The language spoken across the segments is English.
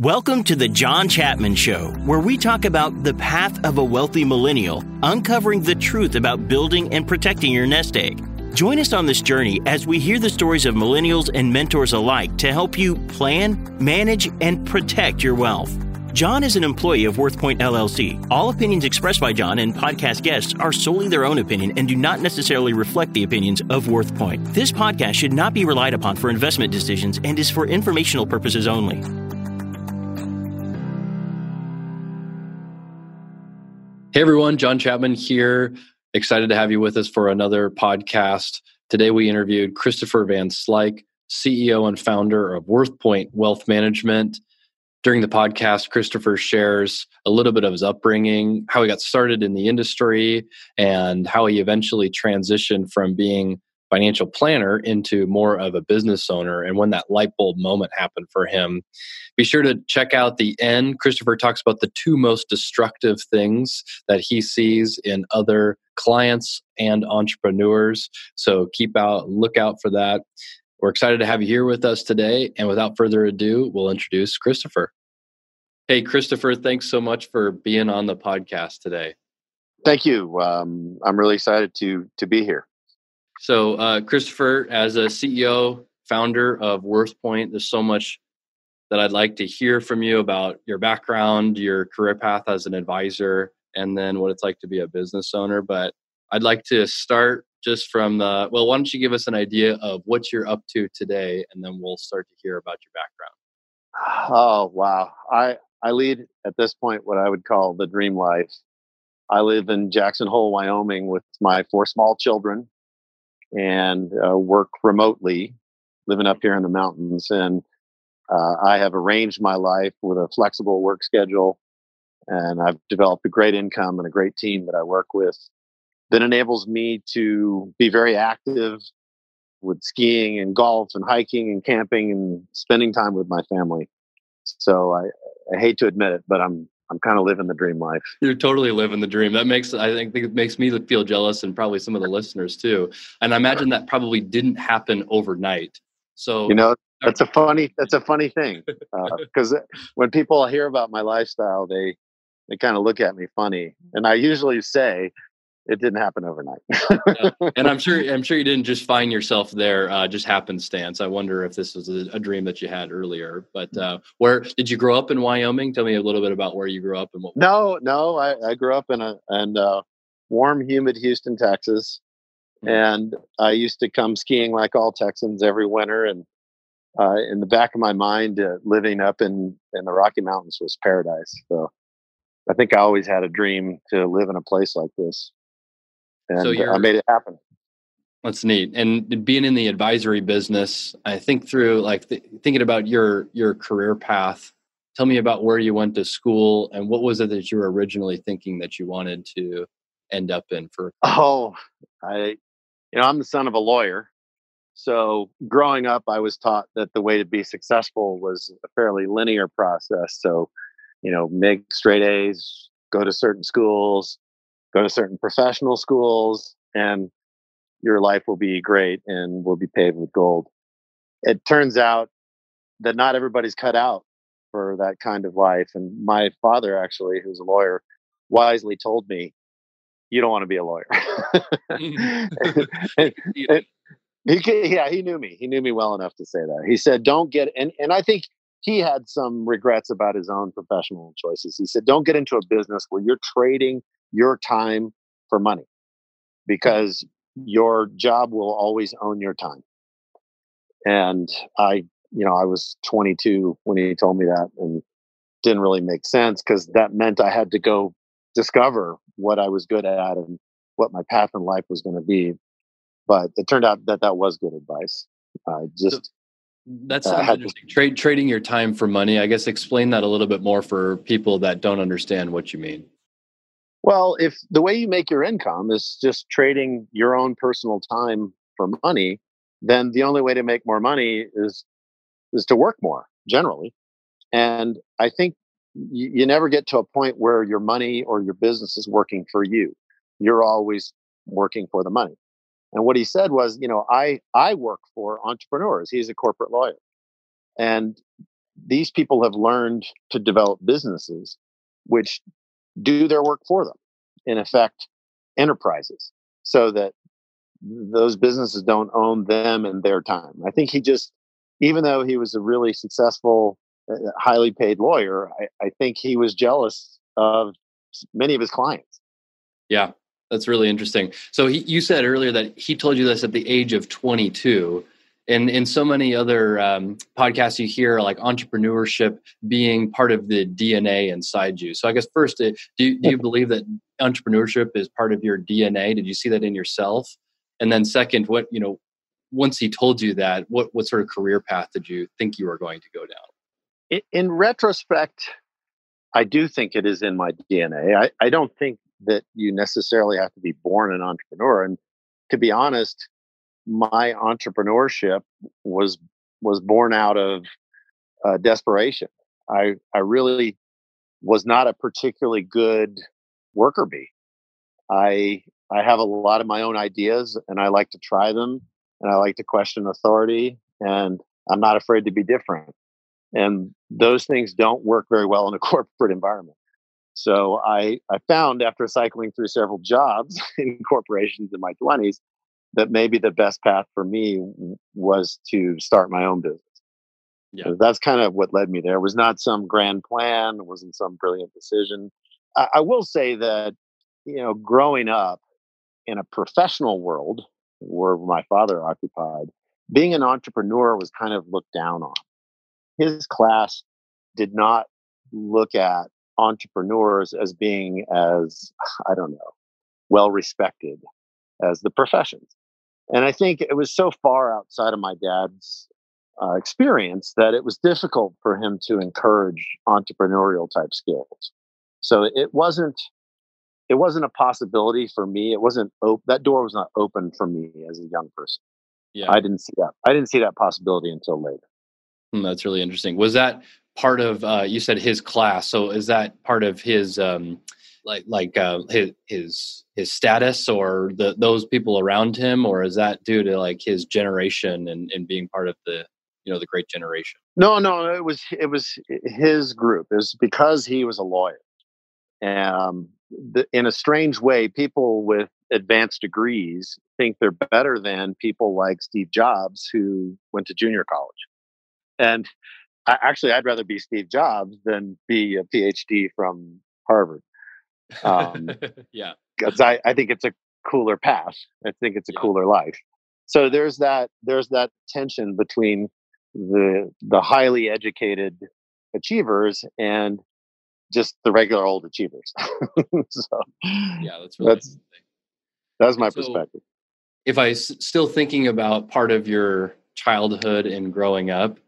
Welcome to the John Chapman Show, where we talk about the path of a wealthy millennial, uncovering the truth about building and protecting your nest egg. Join us on this journey as we hear the stories of millennials and mentors alike to help you plan, manage, and protect your wealth. John is an employee of WorthPointe LLC. All opinions expressed by John and podcast guests are solely their own opinion and do not necessarily reflect the opinions of WorthPointe. This podcast should not be relied upon for investment decisions and is for informational purposes only. Hey everyone, John Chapman here. Excited to have you with us for another podcast. Today we interviewed Christopher Van Slyke, CEO and founder of WorthPointe Wealth Management. During the podcast, Christopher shares a little bit of his upbringing, how he got started in the industry, and how he eventually transitioned from being financial planner into more of a business owner and when that light bulb moment happened for him. Be sure to check out the end. Christopher talks about the two most destructive things that he sees in other clients and entrepreneurs. So keep out, look out for that. We're excited to have you here with us today. And without further ado, we'll introduce Christopher. Hey, Christopher, thanks so much for being on the podcast today. Thank you. Um, I'm really excited to to be here. So, uh, Christopher, as a CEO, founder of WorthPointe, there's so much that I'd like to hear from you about your background, your career path as an advisor, and then what it's like to be a business owner. But I'd like to start just from the well, why don't you give us an idea of what you're up to today, and then we'll start to hear about your background. Oh wow, I I lead at this point what I would call the dream life. I live in Jackson Hole, Wyoming, with my four small children and uh, work remotely, living up here in the mountains. And uh, I have arranged my life with a flexible work schedule, and I've developed a great income and a great team that I work with that enables me to be very active with skiing and golf and hiking and camping and spending time with my family. So I, I hate to admit it, but I'm I'm kind of living the dream life. You're totally living the dream. That makes I think it makes me feel jealous and probably some of the listeners too. And I imagine that probably didn't happen overnight. So you know that's a funny that's a funny thing because uh, when people hear about my lifestyle, they they kind of look at me funny, and I usually say it didn't happen overnight. yeah. And I'm sure I'm sure you didn't just find yourself there uh, just happenstance. I wonder if this was a, a dream that you had earlier. But mm. uh, where did you grow up in Wyoming? Tell me a little bit about where you grew up and what. No, no, I, I grew up in a in uh, warm, humid Houston, Texas, mm-hmm. and I used to come skiing like all Texans every winter. And uh, in the back of my mind, uh, living up in in the Rocky Mountains was paradise. So. I think I always had a dream to live in a place like this and so I made it happen. That's neat. And being in the advisory business, I think through like th- thinking about your your career path. Tell me about where you went to school and what was it that you were originally thinking that you wanted to end up in for. Oh, I, you know, I'm the son of a lawyer, so growing up, I was taught that the way to be successful was a fairly linear process. So, you know, make straight A's, go to certain schools, go to certain professional schools and your life will be great and will be paved with gold. It turns out that not everybody's cut out for that kind of life. And my father, actually, who's a lawyer, wisely told me, You don't want to be a lawyer. and, and, he, yeah, he knew me. He knew me well enough to say that. He said, Don't get, and, and I think he had some regrets about his own professional choices. He said, Don't get into a business where you're trading your time for money because your job will always own your time. And I, you know, I was 22 when he told me that and didn't really make sense because that meant I had to go discover what I was good at and what my path in life was going to be. But it turned out that that was good advice. I just that's uh, interesting. Trade trading your time for money. I guess explain that a little bit more for people that don't understand what you mean. Well, if the way you make your income is just trading your own personal time for money, then the only way to make more money is is to work more generally. And I think you, you never get to a point where your money or your business is working for you. You're always working for the money. And what he said was, you know, I I work for entrepreneurs. He's a corporate lawyer. And these people have learned to develop businesses which do their work for them, in effect, enterprises, so that those businesses don't own them and their time. I think he just, even though he was a really successful, uh, highly paid lawyer, I, I think he was jealous of many of his clients. Yeah, that's really interesting. So he, you said earlier that he told you this at the age of 22 and in so many other um, podcasts you hear like entrepreneurship being part of the dna inside you. So i guess first uh, do you, do you believe that entrepreneurship is part of your dna did you see that in yourself? And then second what you know once he told you that what what sort of career path did you think you were going to go down? In, in retrospect i do think it is in my dna I, I don't think that you necessarily have to be born an entrepreneur. And to be honest my entrepreneurship was was born out of uh, desperation. I I really was not a particularly good worker bee. I I have a lot of my own ideas and I like to try them and I like to question authority and I'm not afraid to be different. And those things don't work very well in a corporate environment. So I I found after cycling through several jobs in corporations in my 20s that maybe the best path for me was to start my own business. Yeah. that's kind of what led me there. It was not some grand plan. It wasn't some brilliant decision. I, I will say that, you know, growing up in a professional world where my father occupied, being an entrepreneur was kind of looked down on. His class did not look at entrepreneurs as being as, I don't know, well respected as the professions. And I think it was so far outside of my dad's uh, experience that it was difficult for him to encourage entrepreneurial type skills. So it wasn't it wasn't a possibility for me. It wasn't op- that door was not open for me as a young person. Yeah, I didn't see that. I didn't see that possibility until later. Hmm, that's really interesting. Was that part of uh, you said his class? So is that part of his um, like like uh, his his his status or the those people around him, or is that due to like his generation and, and being part of the you know the great generation? No, no, it was it was his group. It was because he was a lawyer. Um, the, in a strange way, people with advanced degrees think they're better than people like Steve Jobs who went to junior college. And actually, I'd rather be Steve Jobs than be a PhD from Harvard. Um, yeah, because I, I think it's a cooler path. I think it's a yeah. cooler life. So there's that there's that tension between the the highly educated achievers and just the regular old achievers. so yeah, that's really that's that's my so, perspective. If I s- still thinking about part of your childhood and growing up,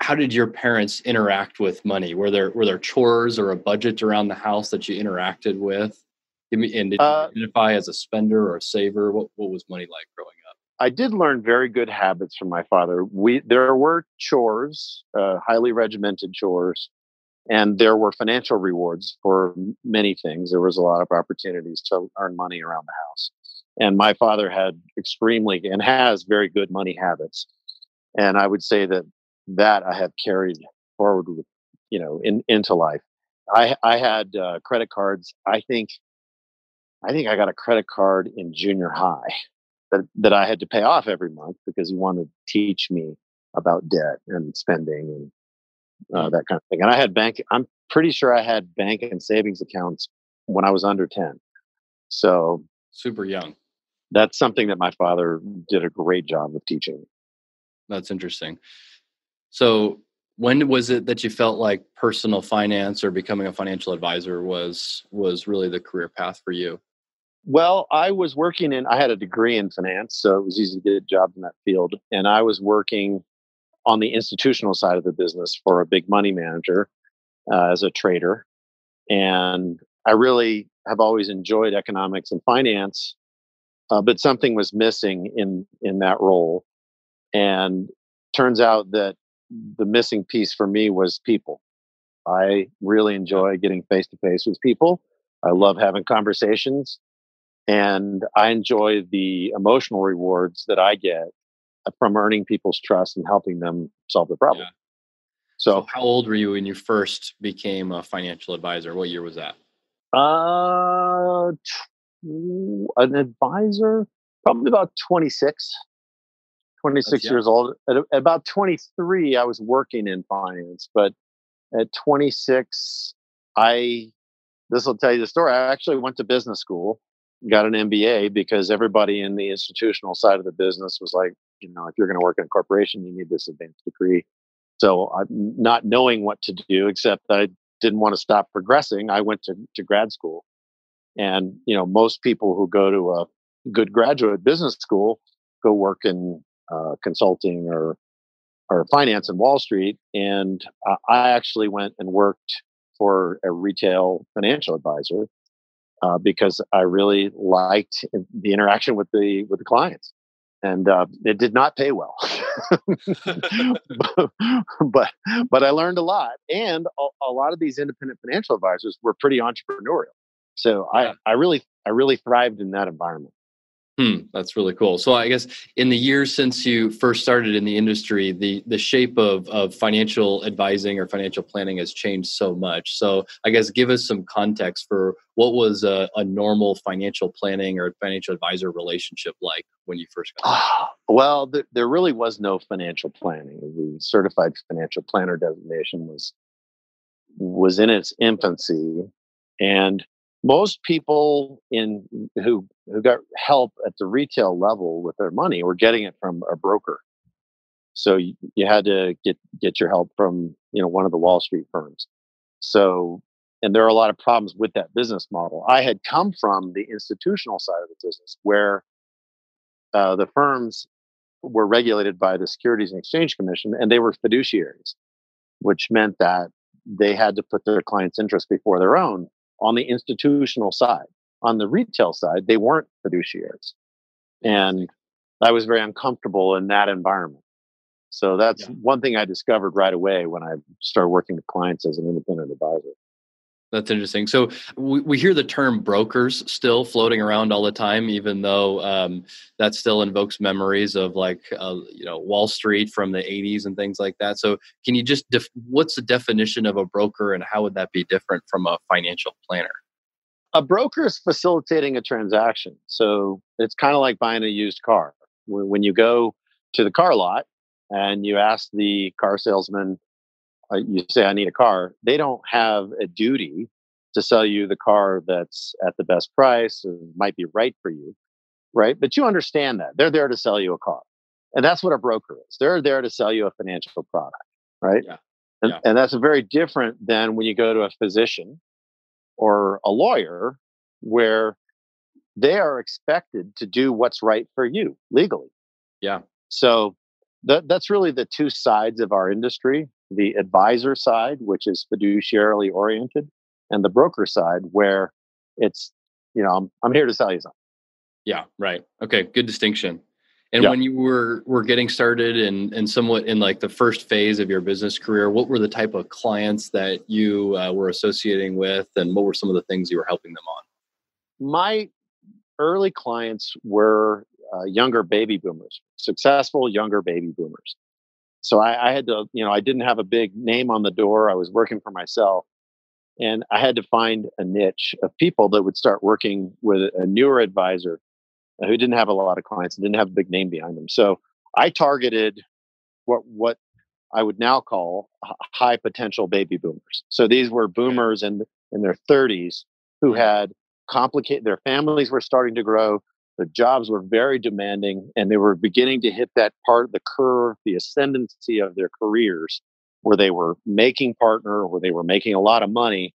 how did your parents interact with money? Were there were there chores or a budget around the house that you interacted with? Give me and did you uh, identify as a spender or a saver? What what was money like growing up? I did learn very good habits from my father. We there were chores, uh, highly regimented chores, and there were financial rewards for many things. There was a lot of opportunities to earn money around the house, and my father had extremely and has very good money habits. And I would say that that I have carried forward with, you know, in, into life. I, I had uh, credit cards. I think, I think I got a credit card in junior high that, that I had to pay off every month because he wanted to teach me about debt and spending and uh, that kind of thing. And I had bank, I'm pretty sure I had bank and savings accounts when I was under 10. So super young. That's something that my father did a great job of teaching. That's interesting. So, when was it that you felt like personal finance or becoming a financial advisor was was really the career path for you? Well, I was working in. I had a degree in finance, so it was easy to get a job in that field. And I was working on the institutional side of the business for a big money manager uh, as a trader. And I really have always enjoyed economics and finance, uh, but something was missing in in that role. And turns out that the missing piece for me was people. I really enjoy getting face to face with people. I love having conversations and I enjoy the emotional rewards that I get from earning people's trust and helping them solve the problem. So, so how old were you when you first became a financial advisor? What year was that? Uh, an advisor, probably about 26, 26 years old. At, at about 23, I was working in finance, but at 26, I, this will tell you the story. I actually went to business school, got an MBA because everybody in the institutional side of the business was like, you know, if you're going to work in a corporation, you need this advanced degree. So I'm not knowing what to do, except I didn't want to stop progressing. I went to, to grad school. And, you know, most people who go to a good graduate business school go work in uh, consulting or or finance in Wall Street, and uh, I actually went and worked for a retail financial advisor uh, because I really liked the interaction with the with the clients, and uh, it did not pay well, but, but, but I learned a lot, and a, a, lot of these independent financial advisors were pretty entrepreneurial, so I I really I really thrived in that environment. Hmm, that's really cool. So I guess in the years since you first started in the industry, the the shape of of financial advising or financial planning has changed so much. So I guess give us some context for what was a, a normal financial planning or financial advisor relationship like when you first got. well, th- there really was no financial planning. The certified financial planner designation was was in its infancy, and most people in who who got help at the retail level with their money were getting it from a broker. So you, you had to get get your help from you know one of the Wall Street firms. So and there are a lot of problems with that business model. I had come from the institutional side of the business where uh, the firms were regulated by the Securities and Exchange Commission and they were fiduciaries, which meant that they had to put their clients' interests before their own on the institutional side. On the retail side, they weren't fiduciaries. And I was very uncomfortable in that environment. So that's yeah. one thing I discovered right away when I started working with clients as an independent advisor. That's interesting. So we, we hear the term brokers still floating around all the time, even though um, that still invokes memories of like uh, you know Wall Street from the '80s and things like that. So can you just def- what's the definition of a broker, and how would that be different from a financial planner? A broker is facilitating a transaction. So it's kind of like buying a used car. When you go to the car lot and you ask the car salesman uh, you say I need a car, they don't have a duty to sell you the car that's at the best price and might be right for you, right? But you understand that they're there to sell you a car, and that's what a broker is. They're there to sell you a financial product, right? Yeah. And, yeah. and that's very different than when you go to a physician or a lawyer, where they are expected to do what's right for you legally. Yeah. So that, that's really the two sides of our industry the advisor side, which is fiduciarily oriented, and the broker side, where it's, you know, I'm, I'm here to sell you something. Yeah, right. Okay, good distinction. And yeah. when you were were getting started and and somewhat in like the first phase of your business career, what were the type of clients that you uh, were associating with, and what were some of the things you were helping them on? My early clients were uh, younger baby boomers, successful younger baby boomers so I, I, had to, you know, I didn't have a big name on the door. I was working for myself. And I had to find a niche of people that would start working with a newer advisor Uh, who didn't have a lot of clients and didn't have a big name behind them. So I targeted what what I would now call high potential baby boomers. So these were boomers in in their 30s who mm-hmm. had complicated their families were starting to grow, the jobs were very demanding and they were beginning to hit that part of the curve, the ascendancy of their careers where they were making partner, where they were making a lot of money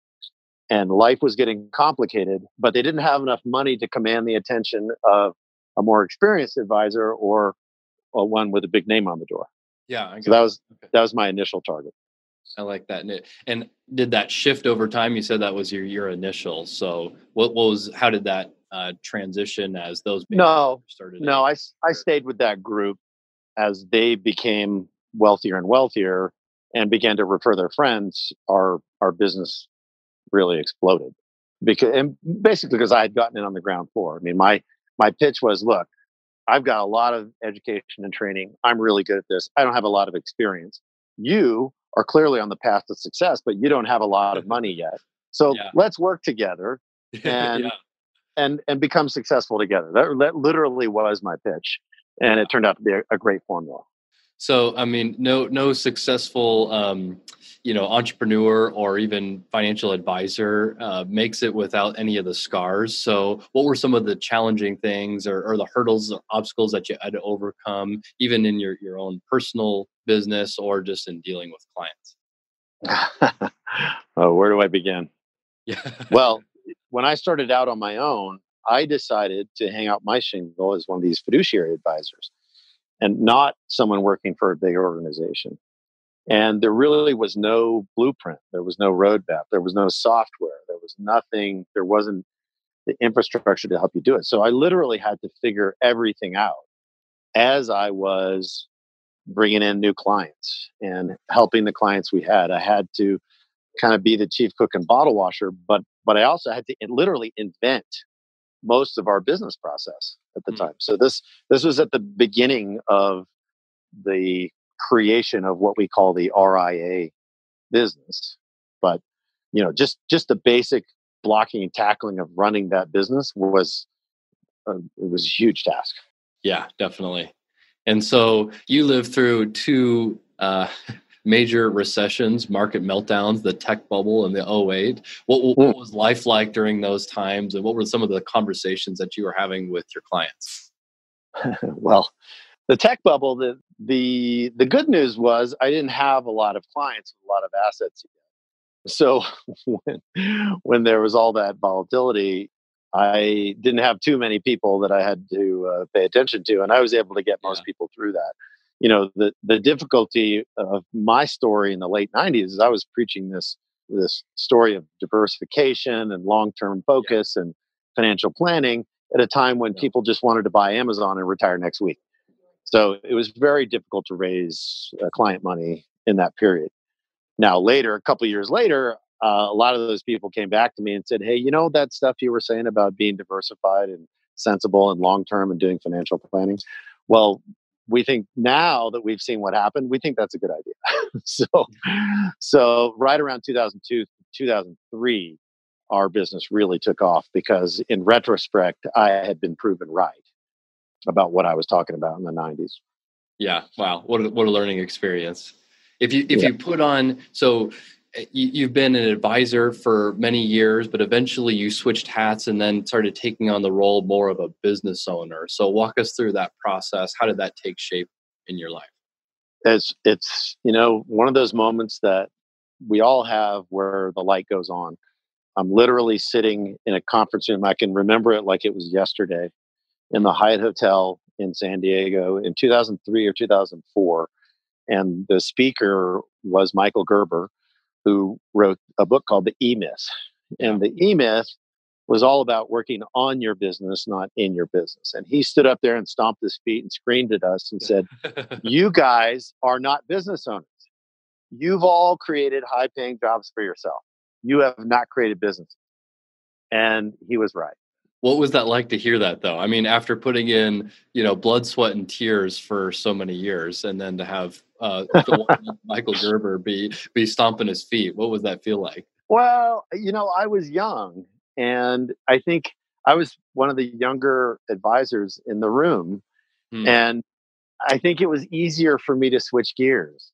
and life was getting complicated, but they didn't have enough money to command the attention of a more experienced advisor or, or one with a big name on the door. Yeah. So that was, okay. that was my initial target. I like that. And did that shift over time? You said that was your your initial. So what was how did that uh, transition as those no started? No, I I stayed with that group as they became wealthier and wealthier and began to refer their friends. Our our business really exploded because and basically because I had gotten in on the ground floor. I mean, my my pitch was, look, I've got a lot of education and training. I'm really good at this. I don't have a lot of experience. You are clearly on the path to success, but you don't have a lot of money yet. So yeah. let's work together and yeah. and and become successful together. That, that literally was my pitch, and it turned out to be a, a great formula. So, I mean, no, no successful, um, you know, entrepreneur or even financial advisor uh, makes it without any of the scars. So, what were some of the challenging things or, or the hurdles, or obstacles that you had to overcome, even in your your own personal business or just in dealing with clients? oh, where do I begin? Yeah. well, when I started out on my own, I decided to hang out my shingle as one of these fiduciary advisors and not someone working for a big organization. And there really was no blueprint. There was no roadmap. There was no software. There was nothing. There wasn't the infrastructure to help you do it. So I literally had to figure everything out as I was bringing in new clients and helping the clients we had. I had to kind of be the chief cook and bottle washer, but but I also had to literally invent most of our business process at the mm. time. So this this was at the beginning of the creation of what we call the RIA business. But you know, just just the basic blocking and tackling of running that business was uh, it was a huge task. Yeah, definitely. And so you lived through two uh, major recessions, market meltdowns, the tech bubble and the 08. What, what hmm. was life like during those times? And what were some of the conversations that you were having with your clients? well, the tech bubble, the, the, the good news was I didn't have a lot of clients, a lot of assets. So when, when there was all that volatility, I didn't have too many people that I had to uh, pay attention to, and I was able to get most yeah. people through that you know the the difficulty of my story in the late 90s is i was preaching this this story of diversification and long-term focus yeah. and financial planning at a time when yeah. people just wanted to buy amazon and retire next week so it was very difficult to raise uh, client money in that period now later a couple years later uh, a lot of those people came back to me and said hey you know that stuff you were saying about being diversified and sensible and long term and doing financial planning well we think now that we've seen what happened, we think that's a good idea. so, mm-hmm. so right around 2002, 2003, our business really took off because in retrospect, I had been proven right about what I was talking about in the 90s. Yeah. Wow. What a, what a learning experience. If you, if yeah. you put on, so Eh, you've been an advisor for many years, but eventually you switched hats and then started taking on the role more of a business owner. So walk us through that process. How did that take shape in your life? It's it's you know one of those moments that we all have where the light goes on. I'm literally sitting in a conference room. I can remember it like it was yesterday in the Hyatt Hotel in San Diego in 2003 or 2004. And the speaker was Michael Gerber, who wrote a book called The E Myth. And the mm-hmm. E Myth was all about working on your business, not in your business. And he stood up there and stomped his feet and screamed at us and said, You guys are not business owners. You've all created high paying jobs for yourself. You have not created business. And he was right. What was that like to hear that though? I mean, after putting in, you know, blood, sweat, and tears for so many years, and then to have uh, Michael Gerber be be stomping his feet, what was that feel like? Well, you know, I was young, and I think I was one of the younger advisors in the room, hmm. and I think it was easier for me to switch gears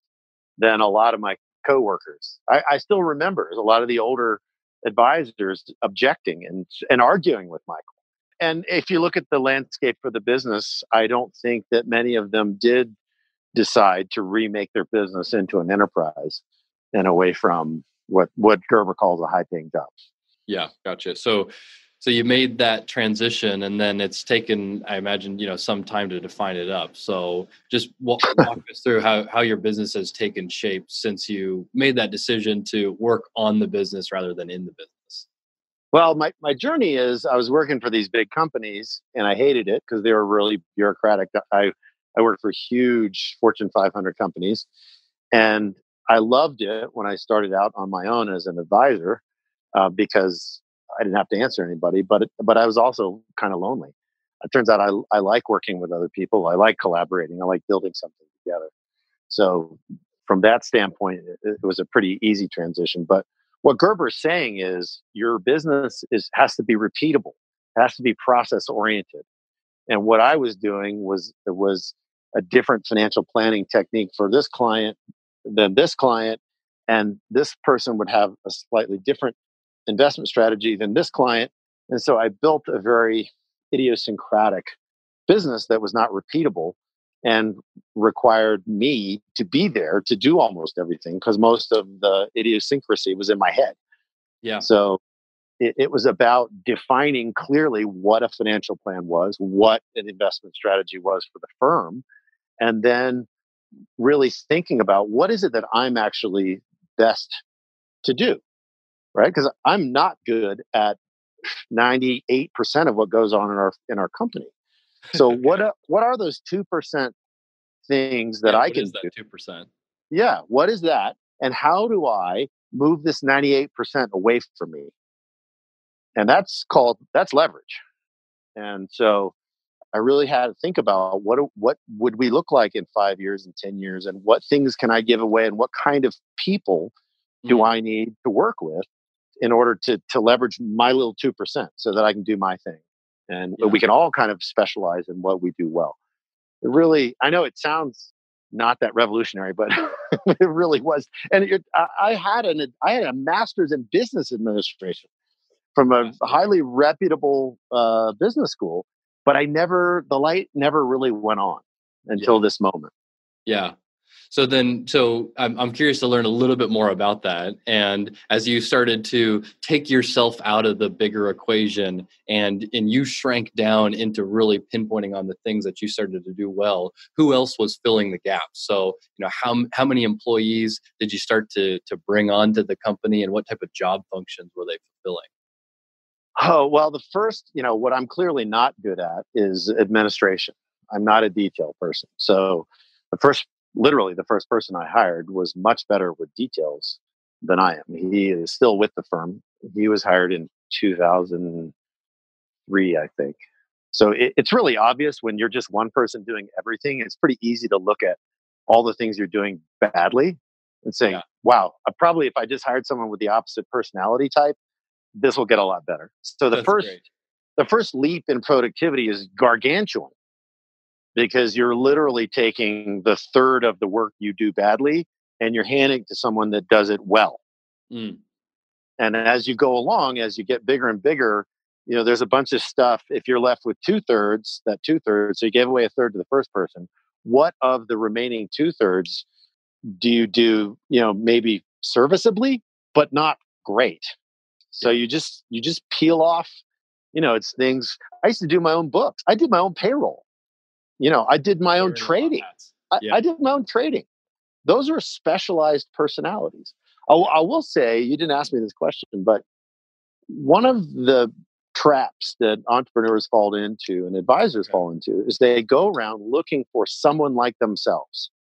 than a lot of my coworkers. I, I still remember a lot of the older advisors objecting and and arguing with Michael. And if you look at the landscape for the business, I don't think that many of them did decide to remake their business into an enterprise and away from what what Gerber calls a high paying job. Yeah, gotcha. So so you made that transition and then it's taken i imagine you know some time to define it up. So just walk, walk us through how, how your business has taken shape since you made that decision to work on the business rather than in the business. Well my, my journey is i was working for these big companies and i hated it because they were really bureaucratic. I i worked for huge fortune 500 companies and i loved it when i started out on my own as an advisor uh, because I didn't have to answer anybody, but but I was also kind of lonely. It turns out I I like working with other people. I like collaborating. I like building something together. So from that standpoint, it, it was a pretty easy transition. But what Gerber's saying is your business is has to be repeatable, It has to be process oriented. And what I was doing was was a different financial planning technique for this client than this client, and this person would have a slightly different investment strategy than this client. And so I built a very idiosyncratic business that was not repeatable and required me to be there to do almost everything because most of the idiosyncrasy was in my head. Yeah. So it, it, was about defining clearly what a financial plan was, what an investment strategy was for the firm, and then really thinking about what is it that I'm actually best to do, right? Because I'm not good at 98% of what goes on in our in our company. So what are, what are those 2% things that yeah, I can that do? 2%? Yeah, what is that? And how do I move this 98% away from me? And that's called that's leverage. And so I really had to think about what what would we look like in 5 years and 10 years and what things can I give away and what kind of people do mm. I need to work with in order to to leverage my little 2% so that I can do my thing and yeah. we can all kind of specialize in what we do well. It really, I know it sounds not that revolutionary, but it really was. And it, I, I had an I had a master's in business administration from a highly reputable uh, business school, but I never the light never really went on until yeah. this moment. Yeah, so then, so I'm, I'm curious to learn a little bit more about that. And as you started to take yourself out of the bigger equation and, and you shrank down into really pinpointing on the things that you started to do well, who else was filling the gaps? So, you know, how, how many employees did you start to, to bring onto the company and what type of job functions were they fulfilling? Oh, well, the first, you know, what I'm clearly not good at is administration. I'm not a detail person. So the first literally the first person I hired was much better with details than I am. He is still with the firm. He was hired in 2003, I think. So it, it's really obvious when you're just one person doing everything. It's pretty easy to look at all the things you're doing badly and saying, yeah. wow, I probably if I just hired someone with the opposite personality type, this will get a lot better. So the That's first great. the first leap in productivity is gargantuan because you're literally taking the third of the work you do badly and you're handing it to someone that does it well. Mm. And as you go along, as you get bigger and bigger, you know, there's a bunch of stuff. If you're left with two thirds, that two thirds, so you gave away a third to the first person. What of the remaining two thirds do you do, you know, maybe serviceably, but not great? So you just you just peel off, you know, it's things. I used to do my own books. I did my own payroll. You know, I did my own trading. Yeah. I, I, did my own trading. Those are specialized personalities. I, I will say, you didn't ask me this question, but one of the traps that entrepreneurs fall into and advisors okay. fall into is they go around looking for someone like themselves.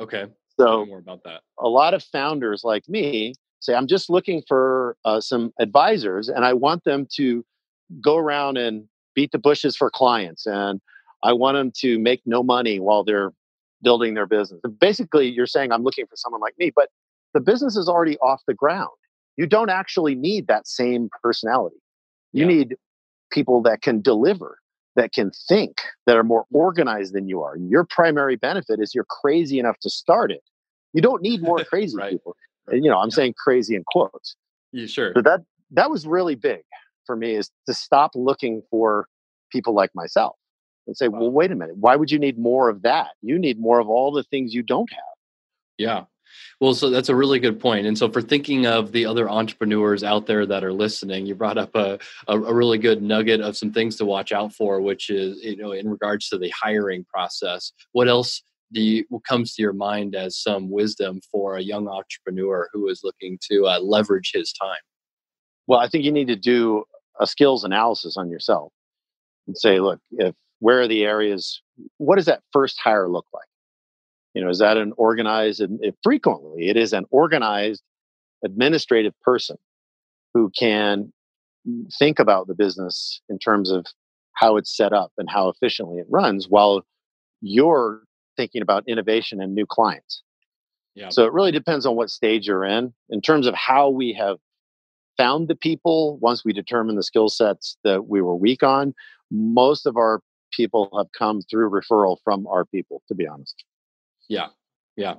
Okay. So more about that. A lot of founders like me say, I'm just looking for uh, some advisors and I want them to go around and beat the bushes for clients and I want them to make no money while they're building their business. Basically, you're saying I'm looking for someone like me, but the business is already off the ground. You don't actually need that same personality. You yeah. need people that can deliver, that can think, that are more organized than you are. Your primary benefit is you're crazy enough to start it. You don't need more crazy right. people. And, you know, I'm yeah. saying crazy in quotes. You sure? So that that was really big for me is to stop looking for people like myself and say, well, wait a minute, why would you need more of that? You need more of all the things you don't have. Yeah. Well, so that's a really good point. And so, for thinking of the other entrepreneurs out there that are listening, you brought up a, a, a, really good nugget of some things to watch out for, which is, you know, in regards to the hiring process. What else do you, what comes to your mind as some wisdom for a young entrepreneur who is looking to uh, leverage his time? Well, I think you need to do a skills analysis on yourself and say, look, if where are the areas what does that first hire look like you know is that an organized and frequently it is an organized administrative person who can think about the business in terms of how it's set up and how efficiently it runs while you're thinking about innovation and new clients Yeah. So it really depends on what stage you're in. In terms of how we have found the people, once we determine the skill sets that we were weak on, most of our people have come through referral from our people, to be honest. Yeah. Yeah.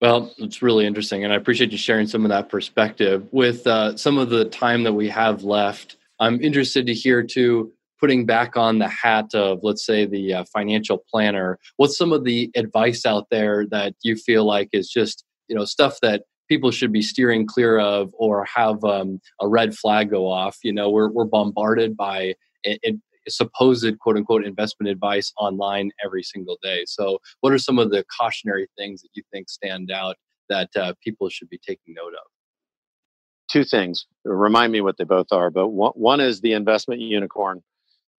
Well, it's really interesting. And I appreciate you sharing some of that perspective. With uh, some of the time that we have left, I'm interested to hear too putting back on the hat of let's say the uh, financial planner what's some of the advice out there that you feel like is just you know stuff that people should be steering clear of or have um, a red flag go off you know we're, we're bombarded by a, a supposed quote unquote investment advice online every single day. So what are some of the cautionary things that you think stand out that uh, people should be taking note of? Two things. Remind me what they both are but one, one is the investment unicorn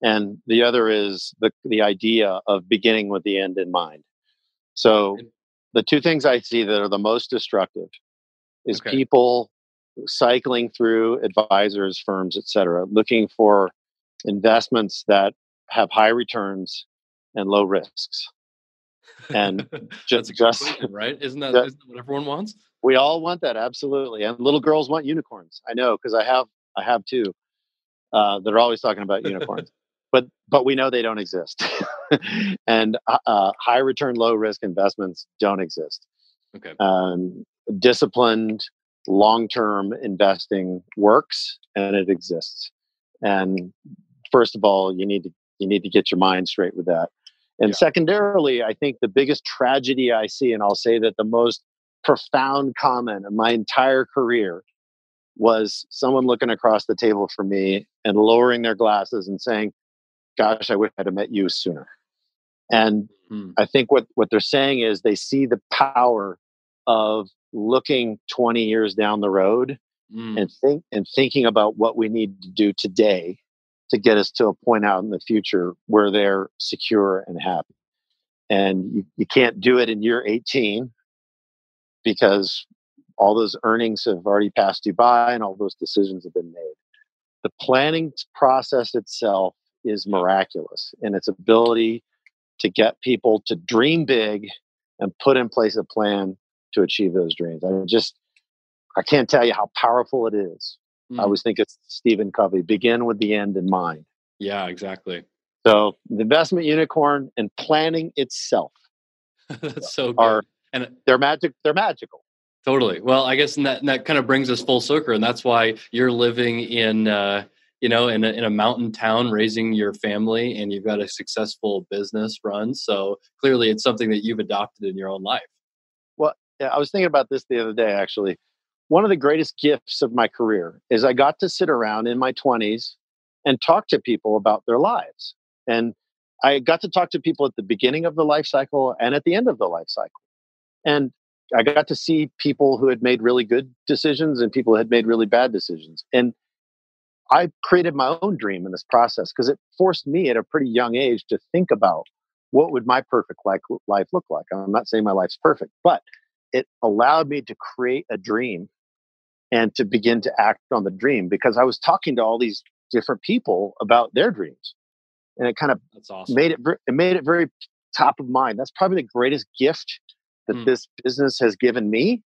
and the other is the the idea of beginning with the end in mind. So the two things i see that are the most destructive is okay. people cycling through advisors firms etc looking for investments that have high returns and low risks. And just, just right? Isn't that, isn't that what everyone wants? We all want that absolutely and little girls want unicorns. I know because i have i have two uh, that are always talking about unicorns but but we know they don't exist. And uh, uh, high return low risk investments don't exist. Okay. Um, disciplined long term investing works and it exists. And first of all you need to you need to get your mind straight with that and yeah. secondarily i think the biggest tragedy i see and i'll say that the most profound comment of my entire career was someone looking across the table from me and lowering their glasses and saying gosh, I wish I'd have met you sooner. And mm. I think what, what they're saying is they see the power of looking 20 years down the road mm. and think and thinking about what we need to do today to get us to a point out in the future where they're secure and happy. And you, you can't do it in year 18 because all those earnings have already passed you by and all those decisions have been made. The planning process itself is miraculous in its ability to get people to dream big and put in place a plan to achieve those dreams. I just, I can't tell you how powerful it is. Mm. I always think it's Stephen Covey begin with the end in mind. Yeah, exactly. So the investment unicorn and planning itself. That's so good. Are, and they're magic. They're magical. Totally. Well, I guess that, that kind of brings us full circle, and that's why you're living in uh, you know, in a, in a mountain town, raising your family, and you've got a successful business run. So clearly, it's something that you've adopted in your own life. Well, yeah, I was thinking about this the other day. Actually, one of the greatest gifts of my career is I got to sit around in my twenties and talk to people about their lives, and I got to talk to people at the beginning of the life cycle and at the end of the life cycle, and I got to see people who had made really good decisions and people who had made really bad decisions, and I created my own dream in this process because it forced me at a pretty young age to think about what would my perfect life look like. I'm not saying my life's perfect, but it allowed me to create a dream and to begin to act on the dream because I was talking to all these different people about their dreams. And it kind of awesome. made it it made it very top of mind. That's probably the greatest gift that mm. this business has given me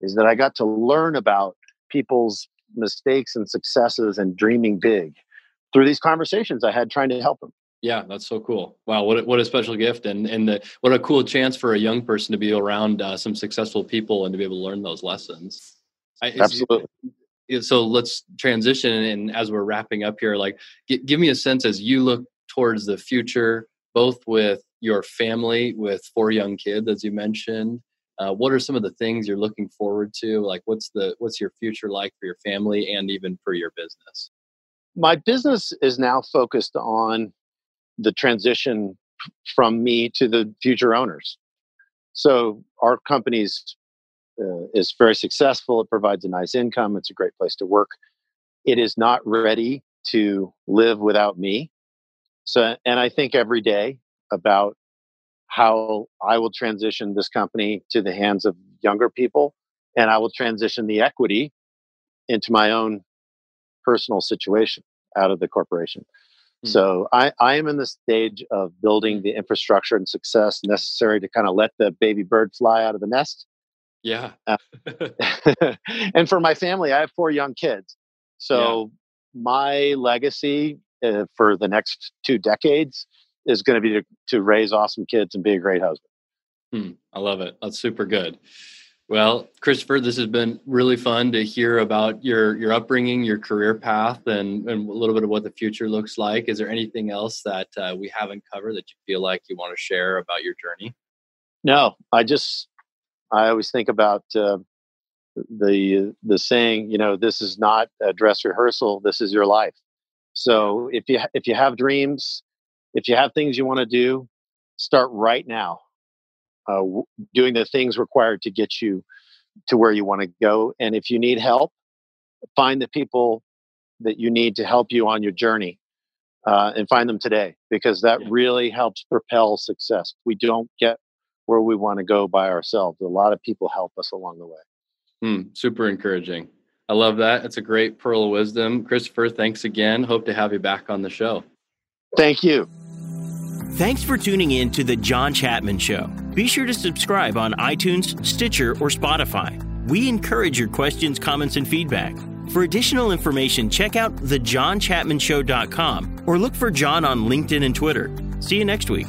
is that I got to learn about people's mistakes and successes and dreaming big through these conversations I had trying to help them. Yeah, that's so cool. Wow, what a, what a special gift, and and the, what a cool chance for a young person to be around uh, some successful people and to be able to learn those lessons. I, Absolutely. So let's transition, and as we're wrapping up here, like g- give me a sense as you look towards the future, both with your family, with four young kids, as you mentioned, uh, what are some of the things you're looking forward to? Like, what's the what's your future like for your family and even for your business? My business is now focused on the transition from me to the future owners. So our company's uh, is very successful. It provides a nice income. It's a great place to work. It is not ready to live without me. So, and I think every day about how I will transition this company to the hands of younger people and I will transition the equity into my own personal situation out of the corporation. Mm-hmm. So I, I am in the stage of building the infrastructure and success necessary to kind of let the baby bird fly out of the nest Yeah. Uh, and for my family, I have four young kids. So yeah. my legacy uh, for the next two decades is going to be to, to, raise awesome kids and be a great husband. Hmm, I love it. That's super good. Well, Christopher, this has been really fun to hear about your your upbringing, your career path, and, and a little bit of what the future looks like. Is there anything else that uh, we haven't covered that you feel like you want to share about your journey? No, I just I always think about uh, the the saying, you know, this is not a dress rehearsal. This is your life. So if you if you have dreams, if you have things you want to do, start right now uh, doing the things required to get you to where you want to go. And if you need help, find the people that you need to help you on your journey uh, and find them today because that yeah. really helps propel success. We don't get where we want to go by ourselves. A lot of people help us along the way. Hmm, super encouraging. I love that. It's a great pearl of wisdom. Christopher, thanks again. Hope to have you back on the show. Thank you. Thanks for tuning in to The John Chapman Show. Be sure to subscribe on iTunes, Stitcher, or Spotify. We encourage your questions, comments, and feedback. For additional information, check out thejohnchapmanshow.com or look for John on LinkedIn and Twitter. See you next week.